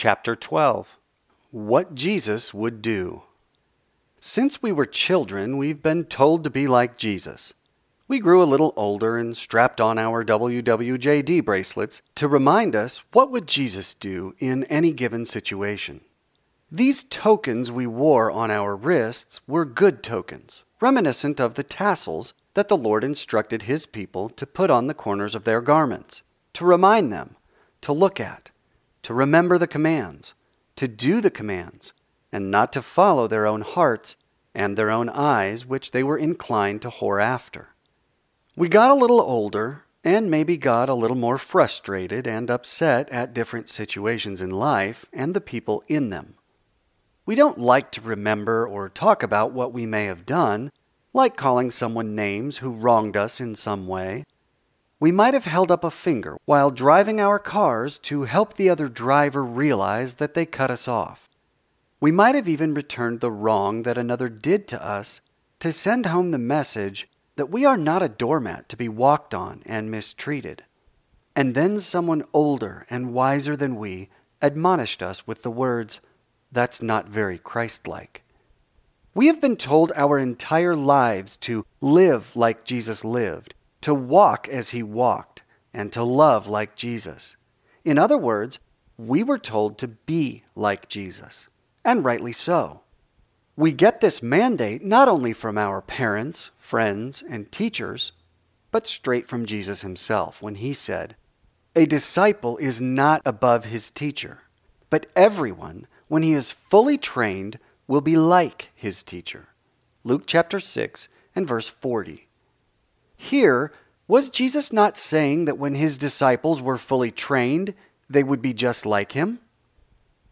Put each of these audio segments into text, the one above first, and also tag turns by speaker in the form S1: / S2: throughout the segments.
S1: Chapter 12 What Jesus Would Do. Since we were children, we've been told to be like Jesus. We grew a little older and strapped on our WWJD bracelets to remind us what would Jesus do in any given situation. These tokens we wore on our wrists were good tokens, reminiscent of the tassels that the Lord instructed his people to put on the corners of their garments, to remind them, to look at, to remember the commands, to do the commands, and not to follow their own hearts and their own eyes, which they were inclined to whore after. We got a little older, and maybe got a little more frustrated and upset at different situations in life and the people in them. We don't like to remember or talk about what we may have done, like calling someone names who wronged us in some way. We might have held up a finger while driving our cars to help the other driver realize that they cut us off. We might have even returned the wrong that another did to us to send home the message that we are not a doormat to be walked on and mistreated. And then someone older and wiser than we admonished us with the words, that's not very Christlike." We have been told our entire lives to live like Jesus lived, to walk as he walked, and to love like Jesus. In other words, we were told to be like Jesus, and rightly so. We get this mandate not only from our parents, friends, and teachers, but straight from Jesus himself when he said, A disciple is not above his teacher, but everyone when he is fully trained, will be like his teacher. Luke chapter 6 and verse 40. Here, was Jesus not saying that when his disciples were fully trained, they would be just like him?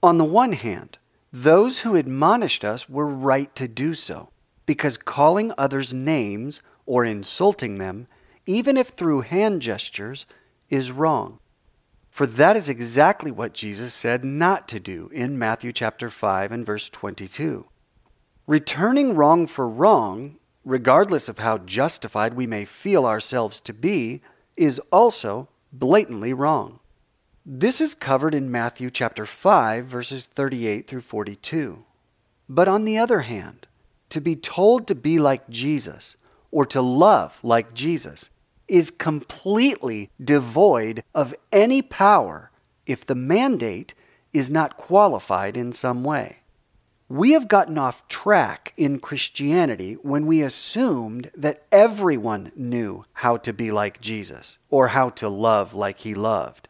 S1: On the one hand, those who admonished us were right to do so, because calling others names or insulting them, even if through hand gestures, is wrong. For that is exactly what Jesus said not to do in Matthew chapter 5 and verse 22. Returning wrong for wrong, regardless of how justified we may feel ourselves to be, is also blatantly wrong. This is covered in Matthew chapter 5 verses 38 through 42. But on the other hand, to be told to be like Jesus or to love like Jesus is completely devoid of any power if the mandate is not qualified in some way. We have gotten off track in Christianity when we assumed that everyone knew how to be like Jesus or how to love like he loved.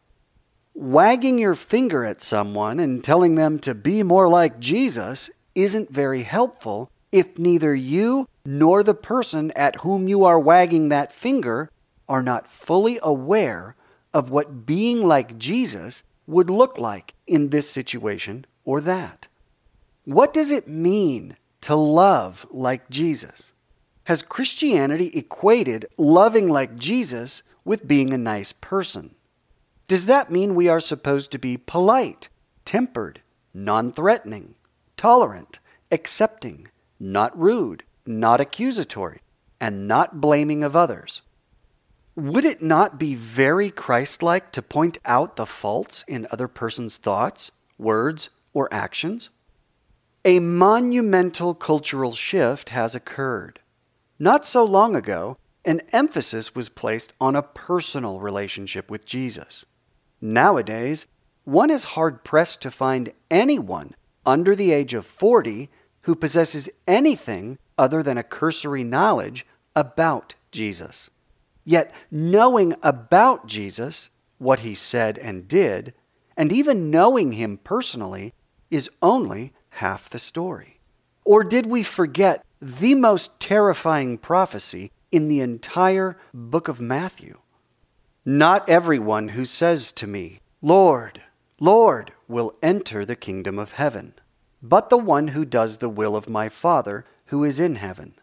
S1: Wagging your finger at someone and telling them to be more like Jesus isn't very helpful if neither you nor the person at whom you are wagging that finger are not fully aware of what being like Jesus would look like in this situation or that. What does it mean to love like Jesus? Has Christianity equated loving like Jesus with being a nice person? Does that mean we are supposed to be polite, tempered, non threatening, tolerant, accepting, not rude, not accusatory, and not blaming of others? Would it not be very Christ like to point out the faults in other persons' thoughts, words, or actions? A monumental cultural shift has occurred. Not so long ago, an emphasis was placed on a personal relationship with Jesus. Nowadays, one is hard pressed to find anyone under the age of 40 who possesses anything other than a cursory knowledge about Jesus. Yet, knowing about Jesus, what he said and did, and even knowing him personally, is only half the story. Or did we forget the most terrifying prophecy in the entire book of Matthew? Not everyone who says to me, Lord, Lord, will enter the kingdom of heaven, but the one who does the will of my Father who is in heaven.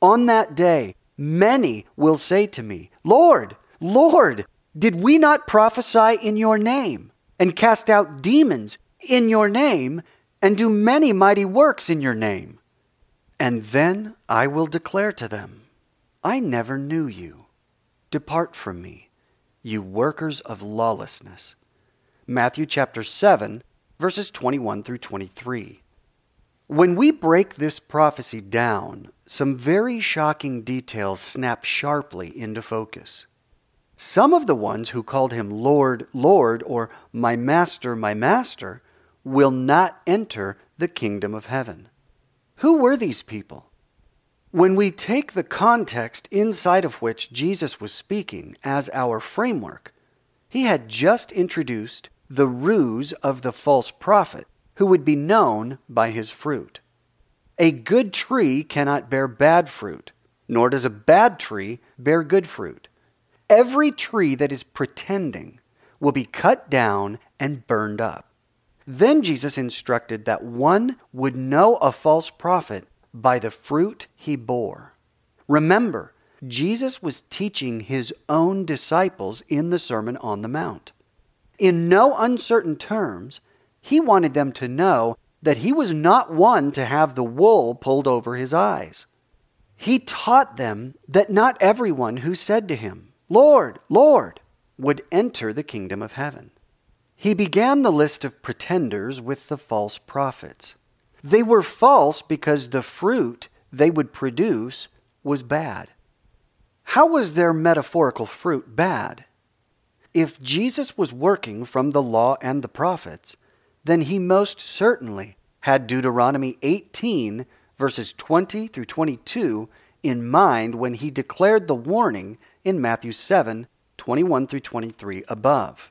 S1: On that day, Many will say to me, Lord, Lord, did we not prophesy in your name, and cast out demons in your name, and do many mighty works in your name? And then I will declare to them, I never knew you. Depart from me, you workers of lawlessness. Matthew chapter 7 verses 21 through 23. When we break this prophecy down, some very shocking details snap sharply into focus. Some of the ones who called him Lord, Lord, or my Master, my Master, will not enter the kingdom of heaven. Who were these people? When we take the context inside of which Jesus was speaking as our framework, he had just introduced the ruse of the false prophet who would be known by his fruit. A good tree cannot bear bad fruit, nor does a bad tree bear good fruit. Every tree that is pretending will be cut down and burned up. Then Jesus instructed that one would know a false prophet by the fruit he bore. Remember, Jesus was teaching his own disciples in the Sermon on the Mount. In no uncertain terms, he wanted them to know that he was not one to have the wool pulled over his eyes. He taught them that not everyone who said to him, Lord, Lord, would enter the kingdom of heaven. He began the list of pretenders with the false prophets. They were false because the fruit they would produce was bad. How was their metaphorical fruit bad? If Jesus was working from the law and the prophets, then he most certainly had Deuteronomy 18, verses 20 through 22, in mind when he declared the warning in Matthew 7, 21 through 23 above.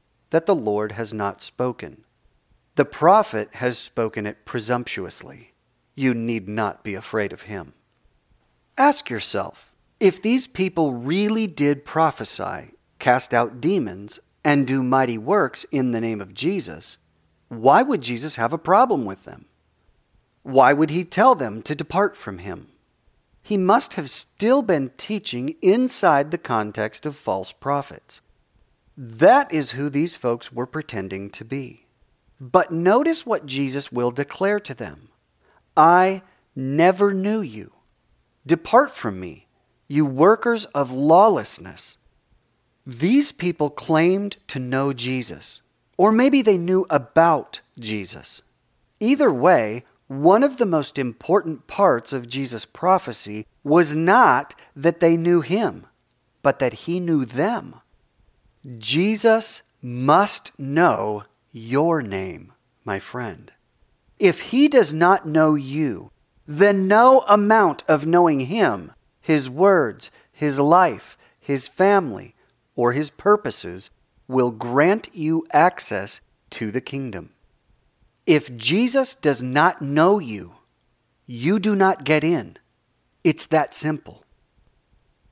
S1: that the Lord has not spoken. The prophet has spoken it presumptuously. You need not be afraid of him. Ask yourself if these people really did prophesy, cast out demons, and do mighty works in the name of Jesus, why would Jesus have a problem with them? Why would he tell them to depart from him? He must have still been teaching inside the context of false prophets. That is who these folks were pretending to be. But notice what Jesus will declare to them I never knew you. Depart from me, you workers of lawlessness. These people claimed to know Jesus, or maybe they knew about Jesus. Either way, one of the most important parts of Jesus' prophecy was not that they knew him, but that he knew them. Jesus must know your name, my friend. If he does not know you, then no amount of knowing him, his words, his life, his family, or his purposes will grant you access to the kingdom. If Jesus does not know you, you do not get in. It's that simple.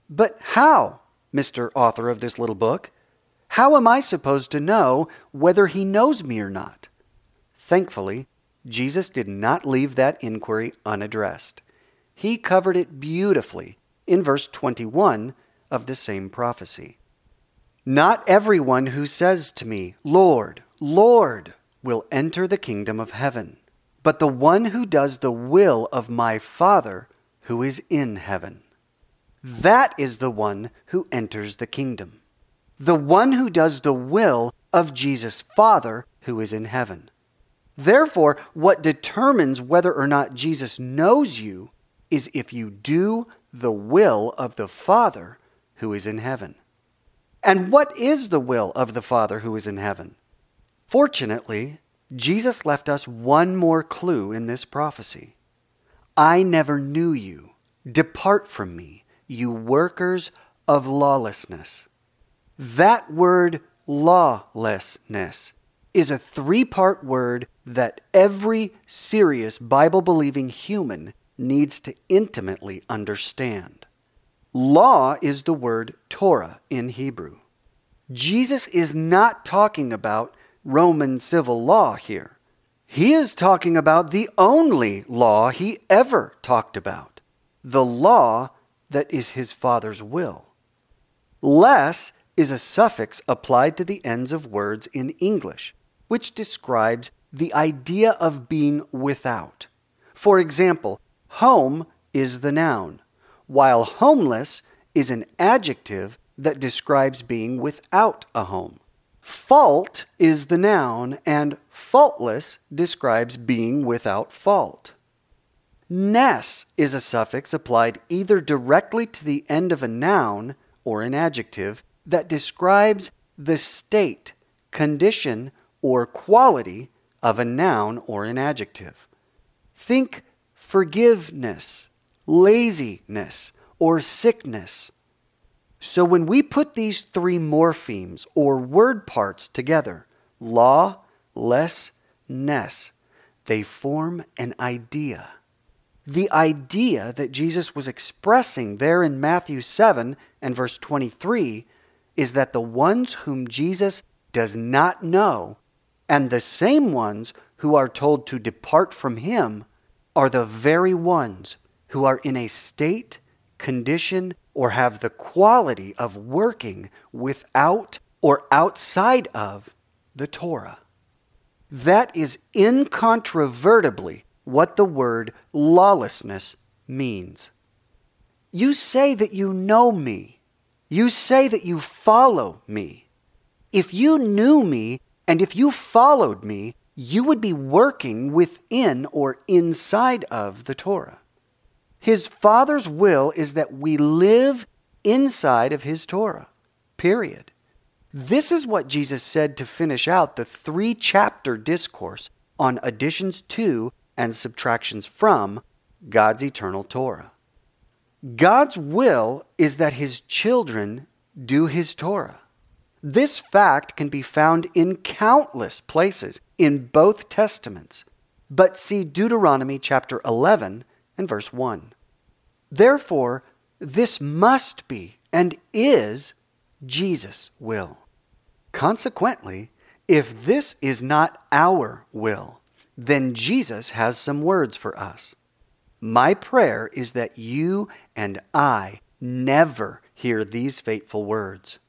S1: But how, Mr. Author of this little book? How am I supposed to know whether he knows me or not? Thankfully, Jesus did not leave that inquiry unaddressed. He covered it beautifully in verse 21 of the same prophecy. Not everyone who says to me, Lord, Lord, will enter the kingdom of heaven, but the one who does the will of my Father who is in heaven. That is the one who enters the kingdom the one who does the will of Jesus' Father who is in heaven. Therefore, what determines whether or not Jesus knows you is if you do the will of the Father who is in heaven. And what is the will of the Father who is in heaven? Fortunately, Jesus left us one more clue in this prophecy. I never knew you. Depart from me, you workers of lawlessness. That word lawlessness is a three part word that every serious Bible believing human needs to intimately understand. Law is the word Torah in Hebrew. Jesus is not talking about Roman civil law here. He is talking about the only law he ever talked about the law that is his Father's will. Less is a suffix applied to the ends of words in English, which describes the idea of being without. For example, home is the noun, while homeless is an adjective that describes being without a home. Fault is the noun, and faultless describes being without fault. Ness is a suffix applied either directly to the end of a noun or an adjective that describes the state, condition, or quality of a noun or an adjective. Think forgiveness, laziness, or sickness. So when we put these three morphemes or word parts together, law, less, ness, they form an idea. The idea that Jesus was expressing there in Matthew 7 and verse 23 is that the ones whom Jesus does not know and the same ones who are told to depart from him are the very ones who are in a state, condition, or have the quality of working without or outside of the Torah. That is incontrovertibly what the word lawlessness means. You say that you know me. You say that you follow me. If you knew me and if you followed me, you would be working within or inside of the Torah. His Father's will is that we live inside of His Torah, period. This is what Jesus said to finish out the three chapter discourse on additions to and subtractions from God's eternal Torah. God's will is that His children do His Torah. This fact can be found in countless places in both Testaments, but see Deuteronomy chapter 11 and verse 1. Therefore, this must be and is Jesus' will. Consequently, if this is not our will, then Jesus has some words for us. My prayer is that you and I never hear these fateful words.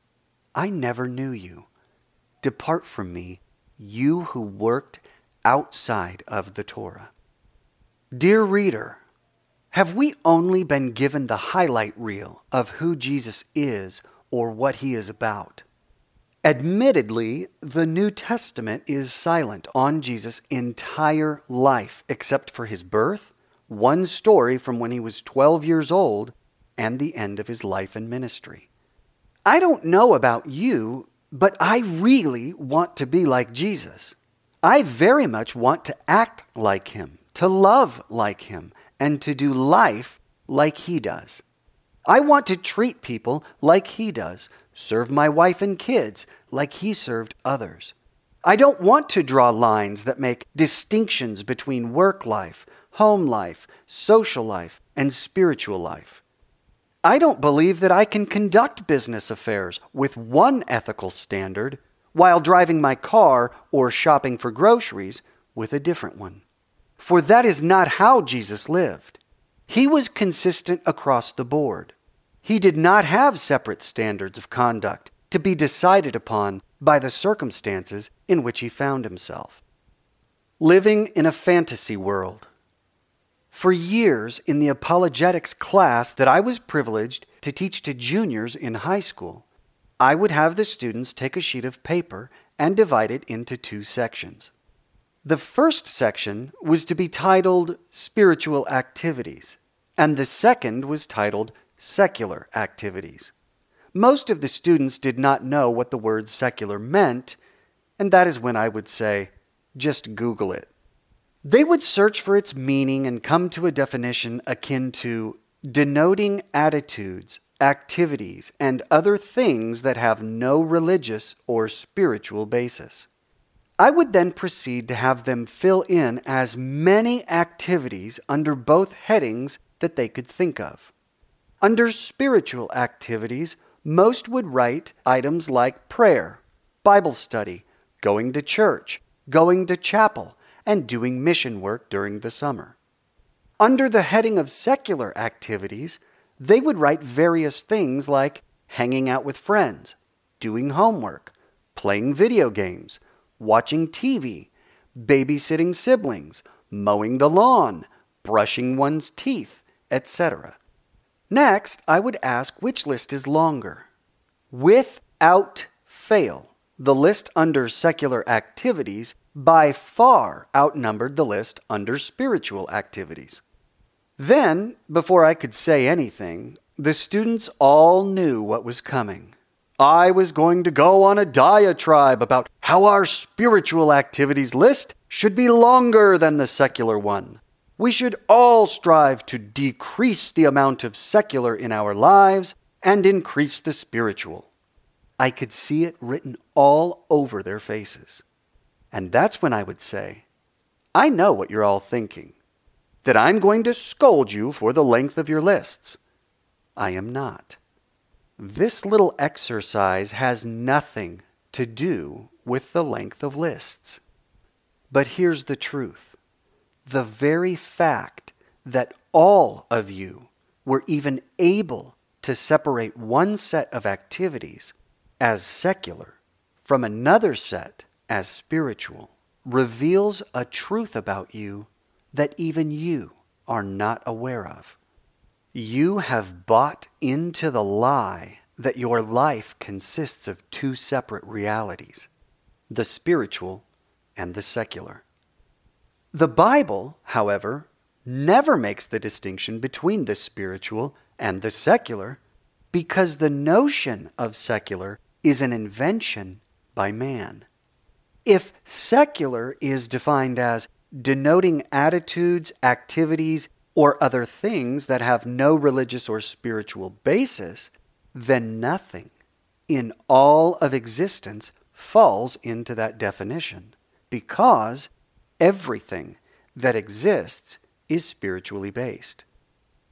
S1: I never knew you. Depart from me, you who worked outside of the Torah. Dear reader, have we only been given the highlight reel of who Jesus is or what he is about? Admittedly, the New Testament is silent on Jesus' entire life except for his birth, one story from when he was 12 years old, and the end of his life and ministry. I don't know about you, but I really want to be like Jesus. I very much want to act like him, to love like him, and to do life like he does. I want to treat people like he does, serve my wife and kids like he served others. I don't want to draw lines that make distinctions between work life, home life, social life, and spiritual life. I don't believe that I can conduct business affairs with one ethical standard while driving my car or shopping for groceries with a different one. For that is not how Jesus lived. He was consistent across the board. He did not have separate standards of conduct to be decided upon by the circumstances in which he found himself. Living in a fantasy world. For years in the apologetics class that I was privileged to teach to juniors in high school, I would have the students take a sheet of paper and divide it into two sections. The first section was to be titled Spiritual Activities, and the second was titled Secular Activities. Most of the students did not know what the word secular meant, and that is when I would say, just Google it. They would search for its meaning and come to a definition akin to denoting attitudes, activities, and other things that have no religious or spiritual basis. I would then proceed to have them fill in as many activities under both headings that they could think of. Under spiritual activities, most would write items like prayer, Bible study, going to church, going to chapel, and doing mission work during the summer. Under the heading of secular activities, they would write various things like hanging out with friends, doing homework, playing video games, watching TV, babysitting siblings, mowing the lawn, brushing one's teeth, etc. Next, I would ask which list is longer. Without fail, the list under secular activities by far outnumbered the list under spiritual activities. Then, before I could say anything, the students all knew what was coming. I was going to go on a diatribe about how our spiritual activities list should be longer than the secular one. We should all strive to decrease the amount of secular in our lives and increase the spiritual. I could see it written all over their faces. And that's when I would say, I know what you're all thinking, that I'm going to scold you for the length of your lists. I am not. This little exercise has nothing to do with the length of lists. But here's the truth the very fact that all of you were even able to separate one set of activities as secular from another set as spiritual reveals a truth about you that even you are not aware of. You have bought into the lie that your life consists of two separate realities the spiritual and the secular. The Bible, however, never makes the distinction between the spiritual and the secular because the notion of secular is an invention by man. If secular is defined as denoting attitudes, activities, or other things that have no religious or spiritual basis, then nothing in all of existence falls into that definition because everything that exists is spiritually based.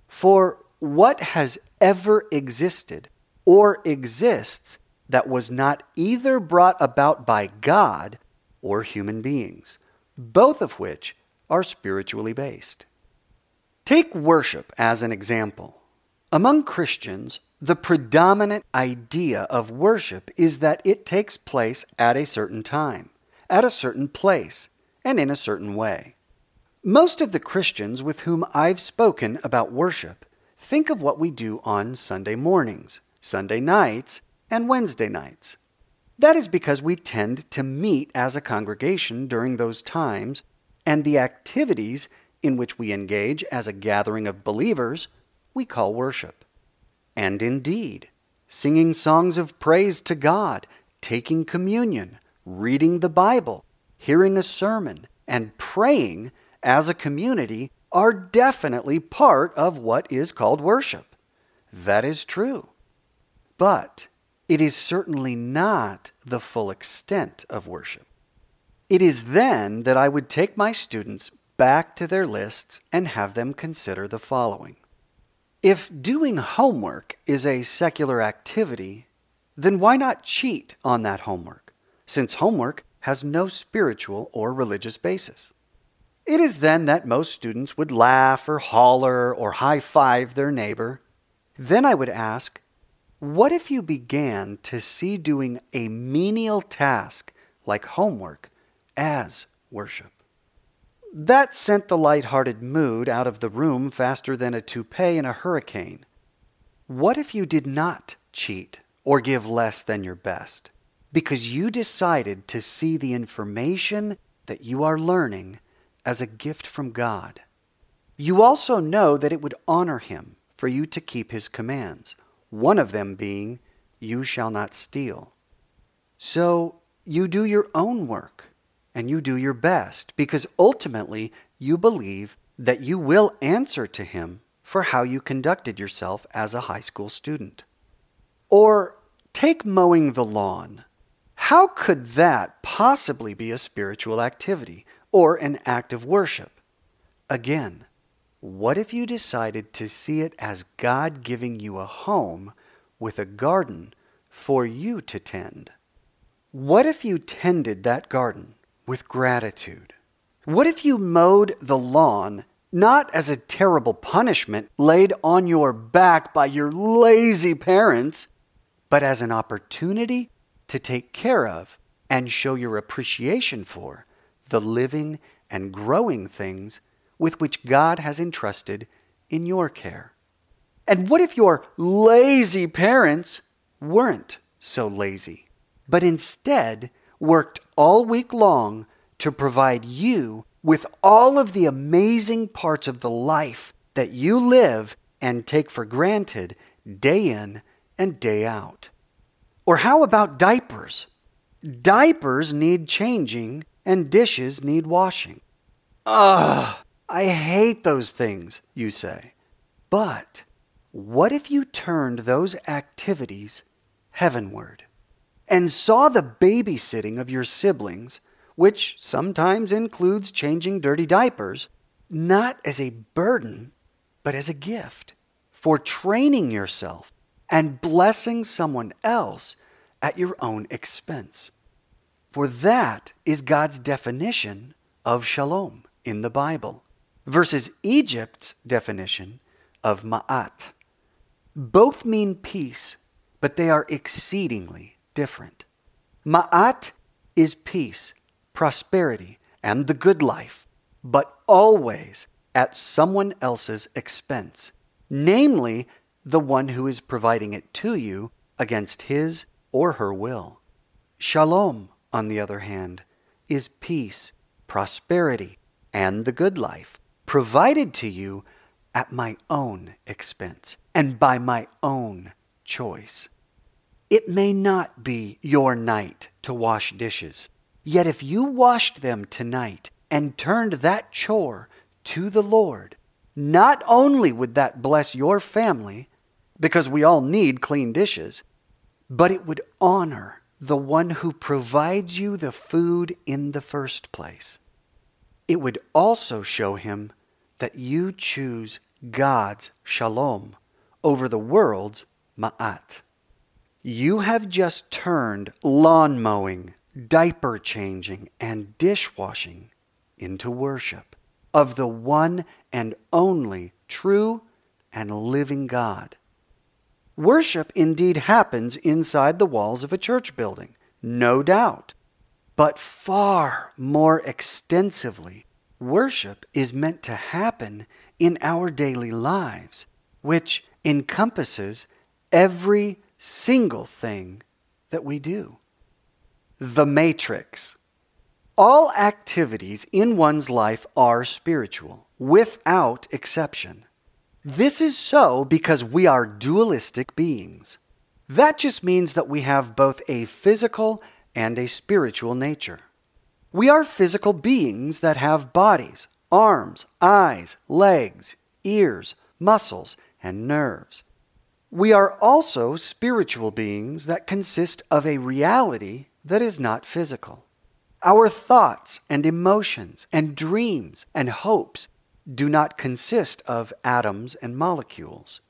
S1: For what has ever existed or exists that was not either brought about by God or human beings, both of which are spiritually based? Take worship as an example. Among Christians, the predominant idea of worship is that it takes place at a certain time, at a certain place, and in a certain way. Most of the Christians with whom I've spoken about worship think of what we do on Sunday mornings, Sunday nights, and Wednesday nights. That is because we tend to meet as a congregation during those times, and the activities in which we engage as a gathering of believers we call worship. And indeed, singing songs of praise to God, taking communion, reading the Bible, hearing a sermon, and praying as a community are definitely part of what is called worship. That is true. But it is certainly not the full extent of worship. It is then that I would take my students back to their lists and have them consider the following. If doing homework is a secular activity, then why not cheat on that homework, since homework has no spiritual or religious basis? It is then that most students would laugh or holler or high five their neighbor. Then I would ask, what if you began to see doing a menial task like homework as worship? That sent the light-hearted mood out of the room faster than a toupee in a hurricane. What if you did not cheat or give less than your best because you decided to see the information that you are learning as a gift from God? You also know that it would honor Him for you to keep His commands one of them being, You shall not steal. So you do your own work and you do your best because ultimately you believe that you will answer to Him for how you conducted yourself as a high school student. Or take mowing the lawn. How could that possibly be a spiritual activity or an act of worship? Again, what if you decided to see it as God giving you a home with a garden for you to tend? What if you tended that garden with gratitude? What if you mowed the lawn not as a terrible punishment laid on your back by your lazy parents, but as an opportunity to take care of and show your appreciation for the living and growing things with which God has entrusted in your care? And what if your lazy parents weren't so lazy, but instead worked all week long to provide you with all of the amazing parts of the life that you live and take for granted day in and day out? Or how about diapers? Diapers need changing and dishes need washing. Ugh, I hate those things, you say. But what if you turned those activities heavenward and saw the babysitting of your siblings, which sometimes includes changing dirty diapers, not as a burden, but as a gift for training yourself and blessing someone else at your own expense? For that is God's definition of shalom in the Bible versus Egypt's definition of ma'at. Both mean peace, but they are exceedingly different. Ma'at is peace, prosperity, and the good life, but always at someone else's expense, namely the one who is providing it to you against his or her will. Shalom, on the other hand, is peace, prosperity, and the good life, provided to you at my own expense and by my own choice. It may not be your night to wash dishes, yet if you washed them tonight and turned that chore to the Lord, not only would that bless your family, because we all need clean dishes, but it would honor the one who provides you the food in the first place. It would also show him that you choose God's shalom over the world's ma'at. You have just turned lawn mowing, diaper changing, and dishwashing into worship of the one and only true and living God. Worship indeed happens inside the walls of a church building, no doubt. But far more extensively, worship is meant to happen in our daily lives, which encompasses every single thing that we do. The Matrix. All activities in one's life are spiritual, without exception. This is so because we are dualistic beings. That just means that we have both a physical and a spiritual nature. We are physical beings that have bodies, arms, eyes, legs, ears, muscles, and nerves. We are also spiritual beings that consist of a reality that is not physical. Our thoughts and emotions and dreams and hopes do not consist of atoms and molecules.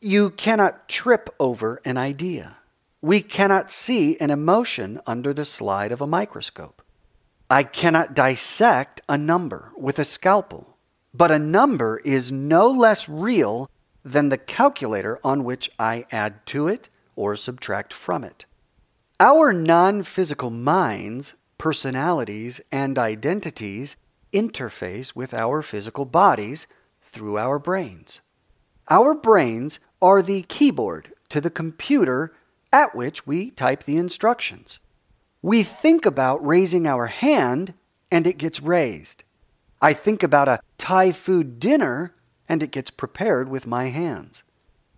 S1: You cannot trip over an idea. We cannot see an emotion under the slide of a microscope. I cannot dissect a number with a scalpel, but a number is no less real than the calculator on which I add to it or subtract from it. Our non physical minds, personalities, and identities interface with our physical bodies through our brains. Our brains are the keyboard to the computer at which we type the instructions. We think about raising our hand and it gets raised. I think about a Thai food dinner and it gets prepared with my hands.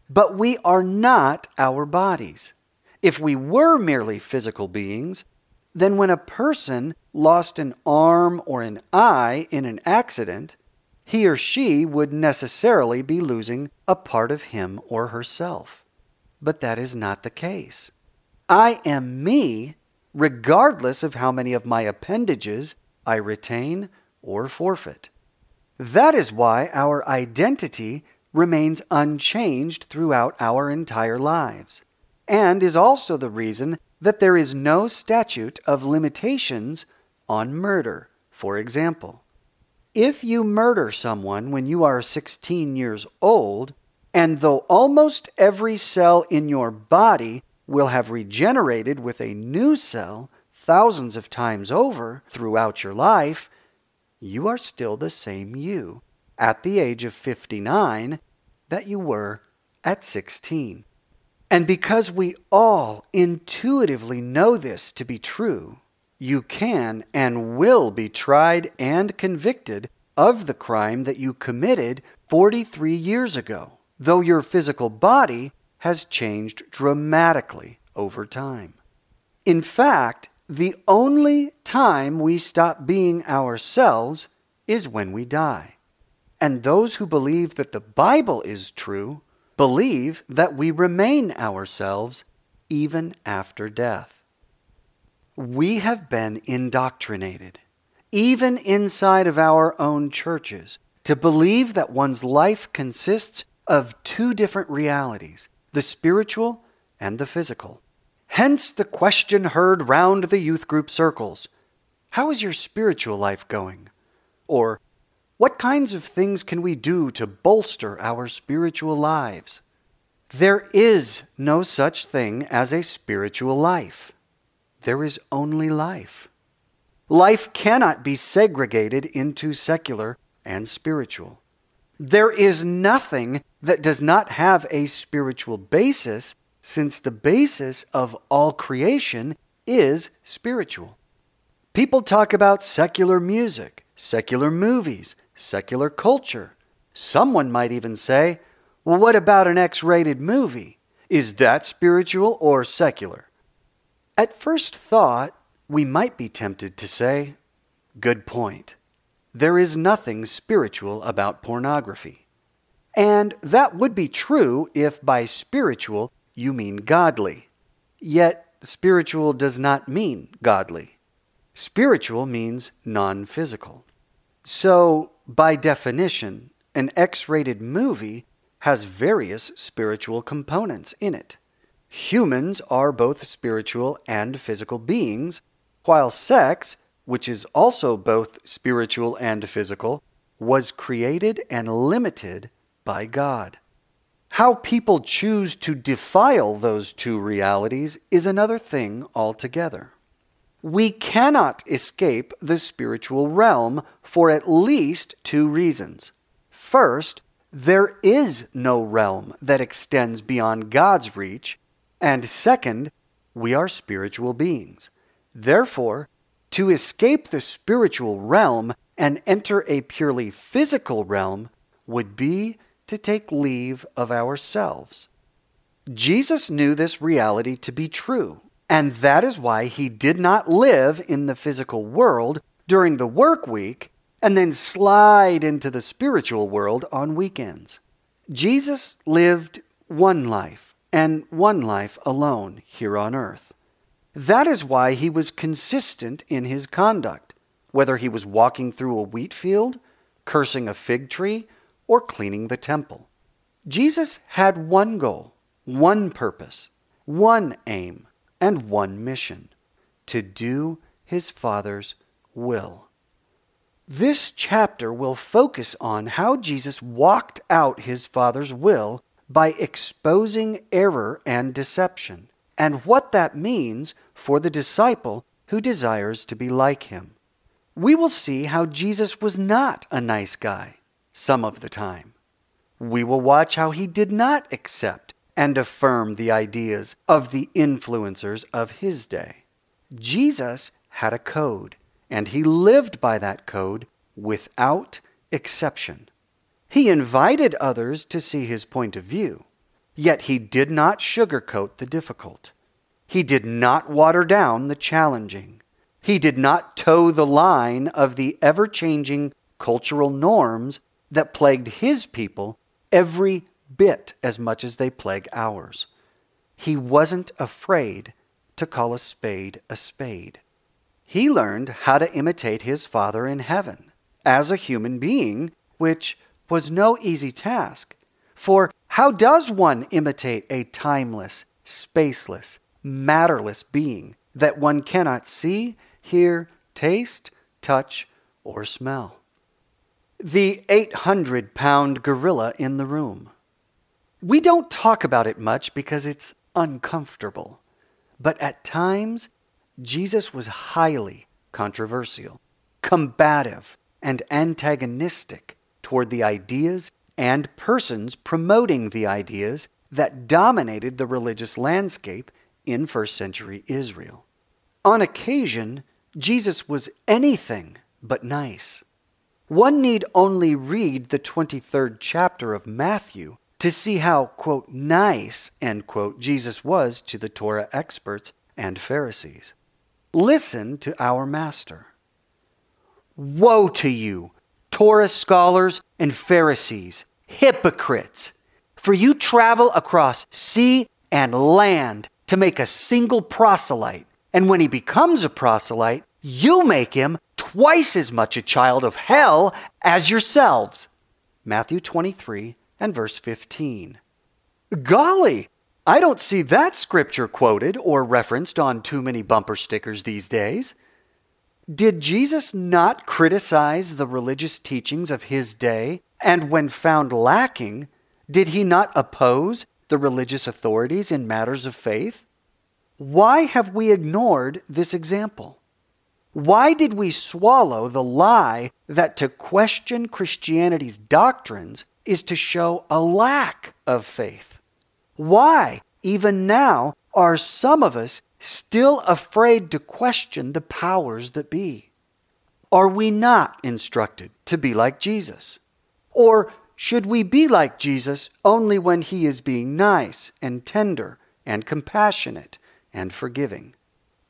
S1: But we are not our bodies. If we were merely physical beings, then when a person lost an arm or an eye in an accident, he or she would necessarily be losing a part of him or herself. But that is not the case. I am me regardless of how many of my appendages I retain or forfeit. That is why our identity remains unchanged throughout our entire lives, and is also the reason that there is no statute of limitations on murder, for example. If you murder someone when you are 16 years old, and though almost every cell in your body will have regenerated with a new cell thousands of times over throughout your life, you are still the same you at the age of 59 that you were at 16. And because we all intuitively know this to be true, you can and will be tried and convicted of the crime that you committed 43 years ago, though your physical body has changed dramatically over time. In fact, the only time we stop being ourselves is when we die. And those who believe that the Bible is true believe that we remain ourselves even after death. We have been indoctrinated, even inside of our own churches, to believe that one's life consists of two different realities the spiritual and the physical. Hence the question heard round the youth group circles How is your spiritual life going? Or, what kinds of things can we do to bolster our spiritual lives? There is no such thing as a spiritual life. There is only life. Life cannot be segregated into secular and spiritual. There is nothing that does not have a spiritual basis, since the basis of all creation is spiritual. People talk about secular music, secular movies, secular culture. Someone might even say, well, what about an X rated movie? Is that spiritual or secular? At first thought, we might be tempted to say, good point. There is nothing spiritual about pornography. And that would be true if by spiritual you mean godly. Yet, spiritual does not mean godly. Spiritual means non physical. So, by definition, an X rated movie has various spiritual components in it. Humans are both spiritual and physical beings, while sex, which is also both spiritual and physical, was created and limited by God. How people choose to defile those two realities is another thing altogether we cannot escape the spiritual realm for at least two reasons. First, there is no realm that extends beyond God's reach. And second, we are spiritual beings. Therefore, to escape the spiritual realm and enter a purely physical realm would be to take leave of ourselves. Jesus knew this reality to be true and that is why he did not live in the physical world during the work week and then slide into the spiritual world on weekends. Jesus lived one life and one life alone here on earth. That is why he was consistent in his conduct, whether he was walking through a wheat field, cursing a fig tree, or cleaning the temple. Jesus had one goal, one purpose, one aim and one mission to do his Father's will. This chapter will focus on how Jesus walked out his Father's will by exposing error and deception, and what that means for the disciple who desires to be like him. We will see how Jesus was not a nice guy some of the time. We will watch how he did not accept and affirm the ideas of the influencers of his day. Jesus had a code, and he lived by that code without exception. He invited others to see his point of view, yet he did not sugarcoat the difficult. He did not water down the challenging. He did not toe the line of the ever changing cultural norms that plagued his people every bit as much as they plague ours. He wasn't afraid to call a spade a spade. He learned how to imitate his Father in heaven as a human being, which was no easy task. For how does one imitate a timeless, spaceless, matterless being that one cannot see, hear, taste, touch, or smell. The 800 pound gorilla in the room. We don't talk about it much because it's uncomfortable. But at times, Jesus was highly controversial, combative, and antagonistic toward the ideas and persons promoting the ideas that dominated the religious landscape in first century Israel. On occasion, Jesus was anything but nice. One need only read the 23rd chapter of Matthew to see how, quote, nice, end quote, Jesus was to the Torah experts and Pharisees. Listen to our Master. Woe to you, Torah scholars and Pharisees, hypocrites! For you travel across sea and land to make a single proselyte. And when he becomes a proselyte, you make him twice as much a child of hell as yourselves. Matthew 23 and verse 15. Golly, I don't see that scripture quoted or referenced on too many bumper stickers these days. Did Jesus not criticize the religious teachings of his day, and when found lacking, did he not oppose the religious authorities in matters of faith? Why have we ignored this example? Why did we swallow the lie that to question Christianity's doctrines is to show a lack of faith? Why, even now, are some of us still afraid to question the powers that be? Are we not instructed to be like Jesus? Or should we be like Jesus only when he is being nice and tender and compassionate and forgiving?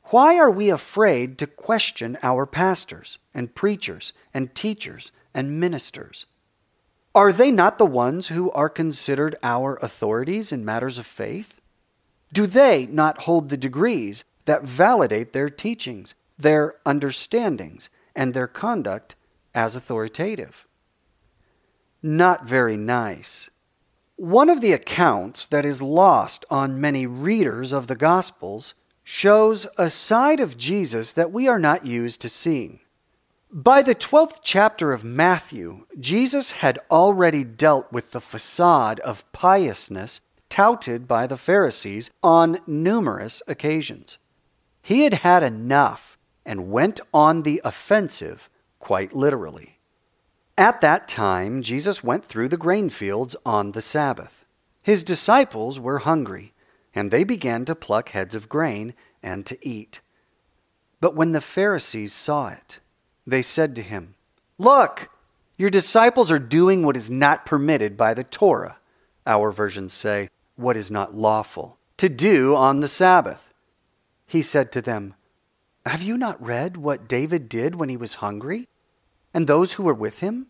S1: Why are we afraid to question our pastors and preachers and teachers and ministers? Are they not the ones who are considered our authorities in matters of faith? Do they not hold the degrees that validate their teachings, their understandings, and their conduct as authoritative? Not very nice. One of the accounts that is lost on many readers of the Gospels shows a side of Jesus that we are not used to seeing. By the 12th chapter of Matthew, Jesus had already dealt with the facade of piousness touted by the Pharisees on numerous occasions. He had had enough and went on the offensive, quite literally. At that time, Jesus went through the grain fields on the Sabbath. His disciples were hungry and they began to pluck heads of grain and to eat. But when the Pharisees saw it, they said to him, Look, your disciples are doing what is not permitted by the Torah. Our versions say, what is not lawful, to do on the Sabbath. He said to them, Have you not read what David did when he was hungry? And those who were with him?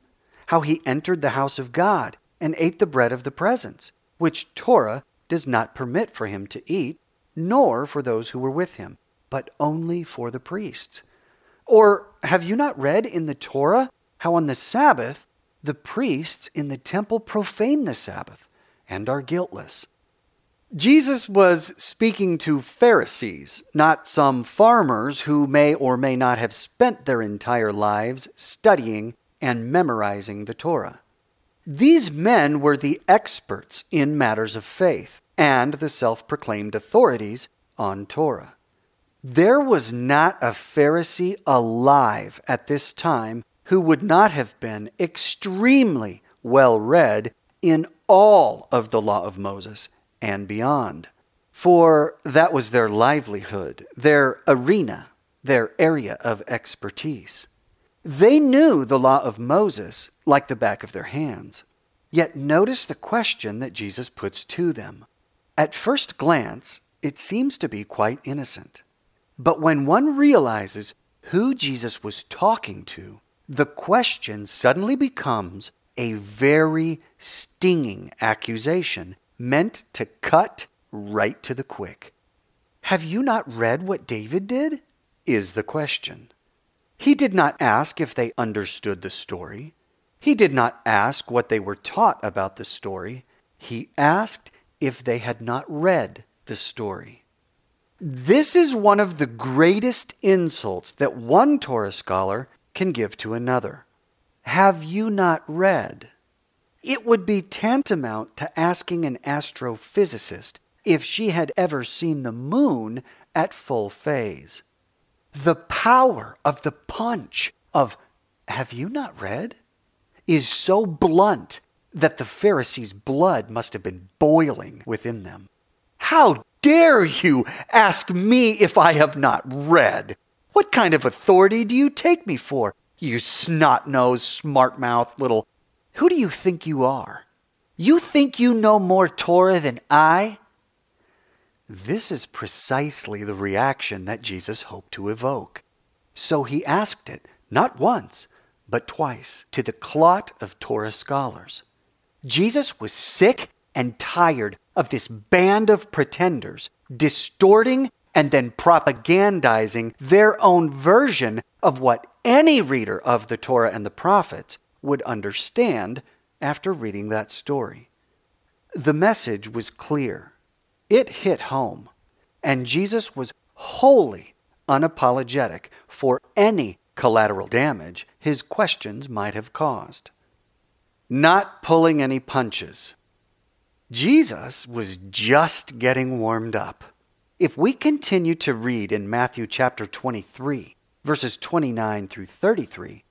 S1: How he entered the house of God and ate the bread of the presence, which Torah does not permit for him to eat, nor for those who were with him, but only for the priests. Or have you not read in the Torah how on the Sabbath the priests in the temple profane the Sabbath and are guiltless? Jesus was speaking to Pharisees, not some farmers who may or may not have spent their entire lives studying and memorizing the Torah. These men were the experts in matters of faith and the self proclaimed authorities on Torah. There was not a Pharisee alive at this time who would not have been extremely well read in all of the law of Moses and beyond. For that was their livelihood, their arena, their area of expertise. They knew the law of Moses like the back of their hands. Yet notice the question that Jesus puts to them. At first glance, it seems to be quite innocent. But when one realizes who Jesus was talking to, the question suddenly becomes a very stinging accusation meant to cut right to the quick. Have you not read what David did? Is the question. He did not ask if they understood the story. He did not ask what they were taught about the story. He asked if they had not read the story. This is one of the greatest insults that one Torah scholar can give to another. Have you not read? It would be tantamount to asking an astrophysicist if she had ever seen the moon at full phase. The power of the punch of, Have you not read? is so blunt that the Pharisees' blood must have been boiling within them. How dare you ask me if I have not read? What kind of authority do you take me for, you snot nosed, smart mouthed little. Who do you think you are? You think you know more Torah than I? This is precisely the reaction that Jesus hoped to evoke. So he asked it, not once, but twice, to the clot of Torah scholars. Jesus was sick and tired of this band of pretenders distorting and then propagandizing their own version of what any reader of the Torah and the prophets would understand after reading that story. The message was clear, it hit home, and Jesus was wholly unapologetic for any collateral damage his questions might have caused. Not pulling any punches, Jesus was just getting warmed up. If we continue to read in Matthew chapter 23, verses 29 through 33,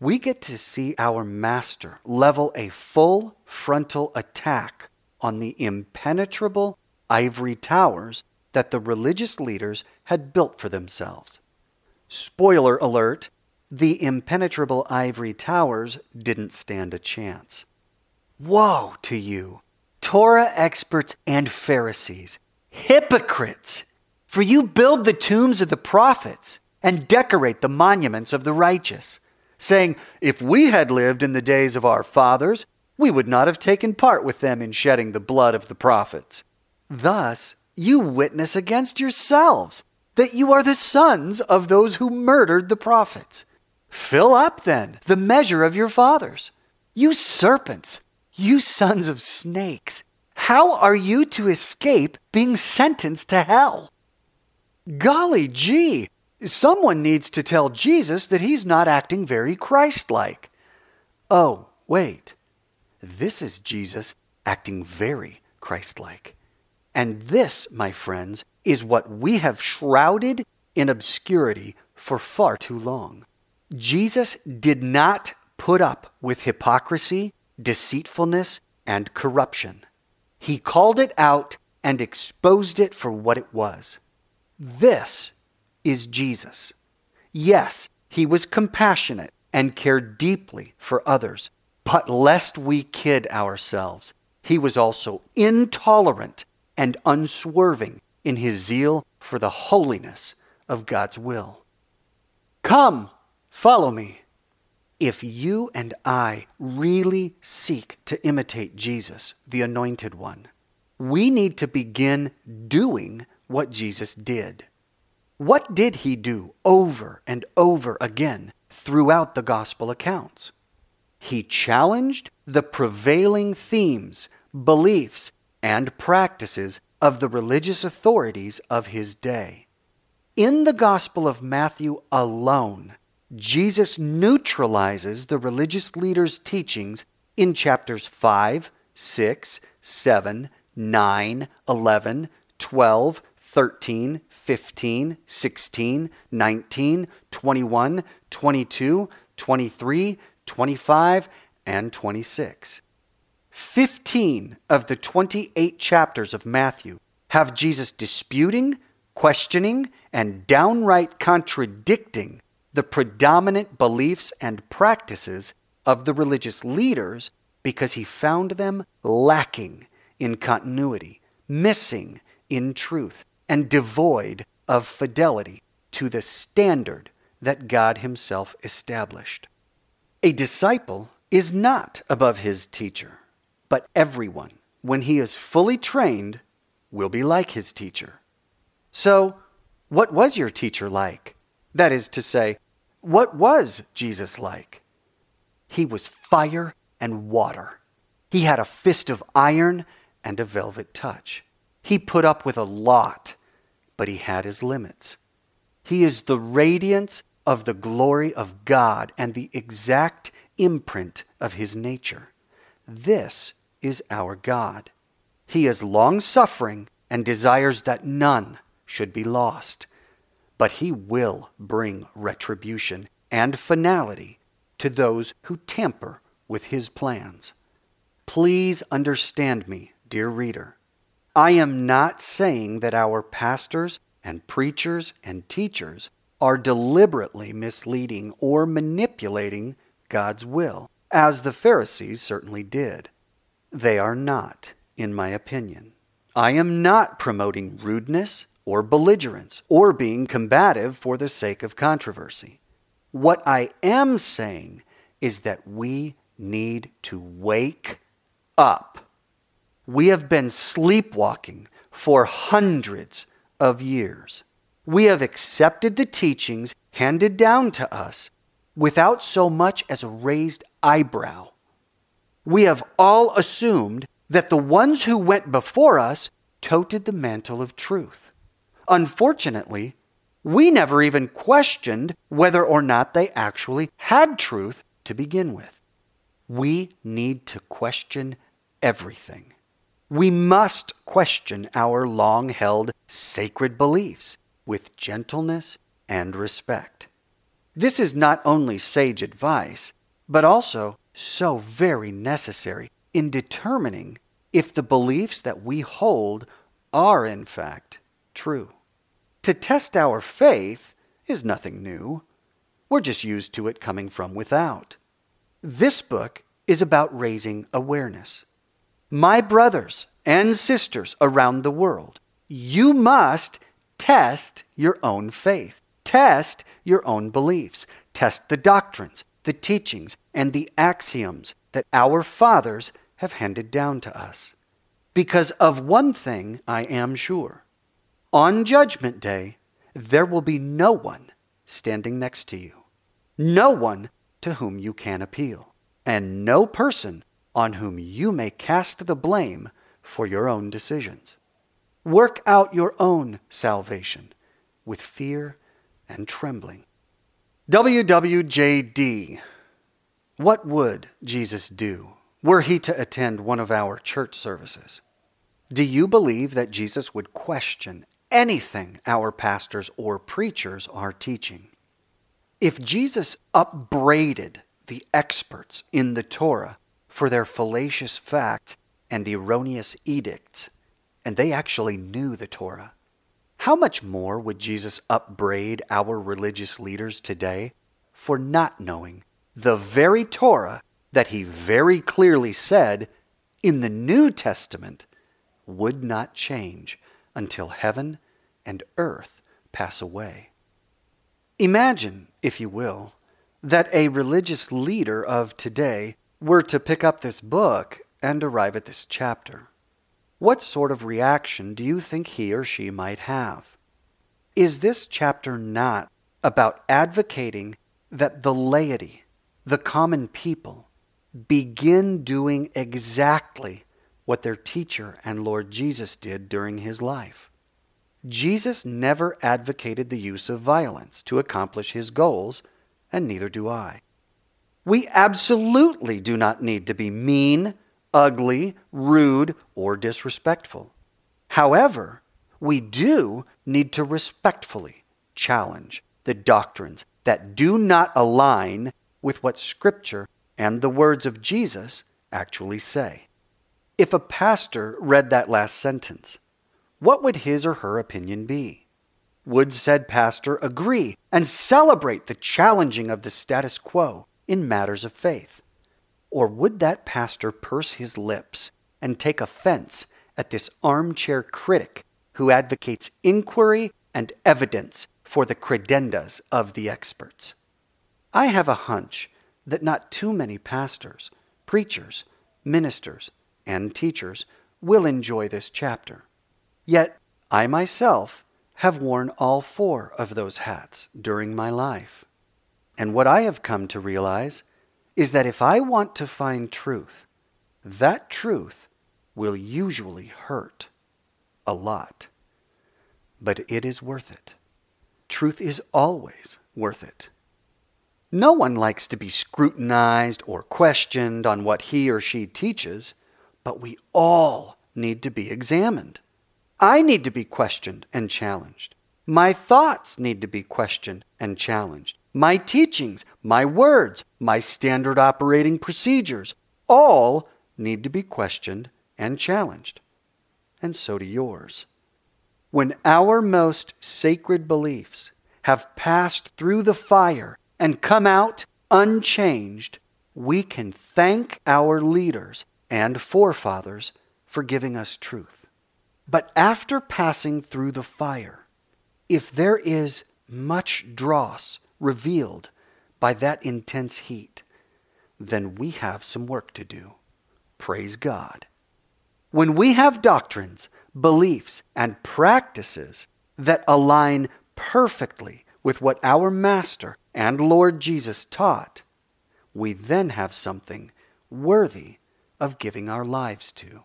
S1: we get to see our master level a full frontal attack on the impenetrable ivory towers that the religious leaders had built for themselves. Spoiler alert the impenetrable ivory towers didn't stand a chance. Woe to you! Torah experts and Pharisees, hypocrites! For you build the tombs of the prophets and decorate the monuments of the righteous, saying, If we had lived in the days of our fathers, we would not have taken part with them in shedding the blood of the prophets. Thus, you witness against yourselves that you are the sons of those who murdered the prophets. Fill up, then, the measure of your fathers. You serpents! You sons of snakes, how are you to escape being sentenced to hell? Golly gee, someone needs to tell Jesus that he's not acting very Christ like. Oh, wait. This is Jesus acting very Christ like. And this, my friends, is what we have shrouded in obscurity for far too long. Jesus did not put up with hypocrisy deceitfulness, and corruption. He called it out and exposed it for what it was. This is Jesus. Yes, he was compassionate and cared deeply for others, but lest we kid ourselves, he was also intolerant and unswerving in his zeal for the holiness of God's will. Come, follow me. If you and I really seek to imitate Jesus, the Anointed One, we need to begin doing what Jesus did. What did he do over and over again throughout the gospel accounts? He challenged the prevailing themes, beliefs, and practices of the religious authorities of his day. In the Gospel of Matthew alone, Jesus neutralizes the religious leaders' teachings in chapters 5, 6, 7, 9, 11, 12, 13, 15, 16, 19, 21, 22, 23, 25, and 26. 15 of the 28 chapters of Matthew have Jesus disputing, questioning, and downright contradicting the predominant beliefs and practices of the religious leaders because he found them lacking in continuity, missing in truth, and devoid of fidelity to the standard that God Himself established. A disciple is not above his teacher, but everyone, when he is fully trained, will be like his teacher. So, what was your teacher like? That is to say, what was Jesus like? He was fire and water. He had a fist of iron and a velvet touch. He put up with a lot, but he had his limits. He is the radiance of the glory of God and the exact imprint of his nature. This is our God. He is long suffering and desires that none should be lost. But he will bring retribution and finality to those who tamper with his plans. Please understand me, dear reader. I am not saying that our pastors and preachers and teachers are deliberately misleading or manipulating God's will, as the Pharisees certainly did. They are not, in my opinion. I am not promoting rudeness or belligerence or being combative for the sake of controversy. What I am saying is that we need to wake up. We have been sleepwalking for hundreds of years. We have accepted the teachings handed down to us without so much as a raised eyebrow. We have all assumed that the ones who went before us toted the mantle of truth. Unfortunately, we never even questioned whether or not they actually had truth to begin with. We need to question everything. We must question our long held sacred beliefs with gentleness and respect. This is not only sage advice, but also so very necessary in determining if the beliefs that we hold are in fact true. To test our faith is nothing new. We're just used to it coming from without. This book is about raising awareness. My brothers and sisters around the world, you must test your own faith, test your own beliefs, test the doctrines, the teachings, and the axioms that our fathers have handed down to us. Because of one thing I am sure on Judgment Day, there will be no one standing next to you, no one to whom you can appeal, and no person on whom you may cast the blame for your own decisions. Work out your own salvation with fear and trembling. WWJD. What would Jesus do were he to attend one of our church services? Do you believe that Jesus would question anything our pastors or preachers are teaching. If Jesus upbraided the experts in the Torah for their fallacious fact and erroneous edict, and they actually knew the Torah, how much more would Jesus upbraid our religious leaders today for not knowing the very Torah that he very clearly said in the New Testament would not change until heaven and earth pass away. Imagine, if you will, that a religious leader of today were to pick up this book and arrive at this chapter. What sort of reaction do you think he or she might have? Is this chapter not about advocating that the laity, the common people, begin doing exactly what their teacher and Lord Jesus did during his life. Jesus never advocated the use of violence to accomplish his goals, and neither do I. We absolutely do not need to be mean, ugly, rude, or disrespectful. However, we do need to respectfully challenge the doctrines that do not align with what Scripture and the words of Jesus actually say. If a pastor read that last sentence, what would his or her opinion be? Would said pastor agree and celebrate the challenging of the status quo in matters of faith? Or would that pastor purse his lips and take offense at this armchair critic who advocates inquiry and evidence for the credendas of the experts? I have a hunch that not too many pastors, preachers, ministers, and teachers will enjoy this chapter. Yet I myself have worn all four of those hats during my life. And what I have come to realize is that if I want to find truth, that truth will usually hurt a lot. but it is worth it. Truth is always worth it. No one likes to be scrutinized or questioned on what he or she teaches, but we all need to be examined. I need to be questioned and challenged. My thoughts need to be questioned and challenged. My teachings, my words, my standard operating procedures, all need to be questioned and challenged. And so do yours. When our most sacred beliefs have passed through the fire and come out unchanged, we can thank our leaders and forefathers for giving us truth. But after passing through the fire, if there is much dross revealed by that intense heat, then we have some work to do. Praise God. When we have doctrines, beliefs, and practices that align perfectly with what our Master and Lord Jesus taught, we then have something worthy of giving our lives to.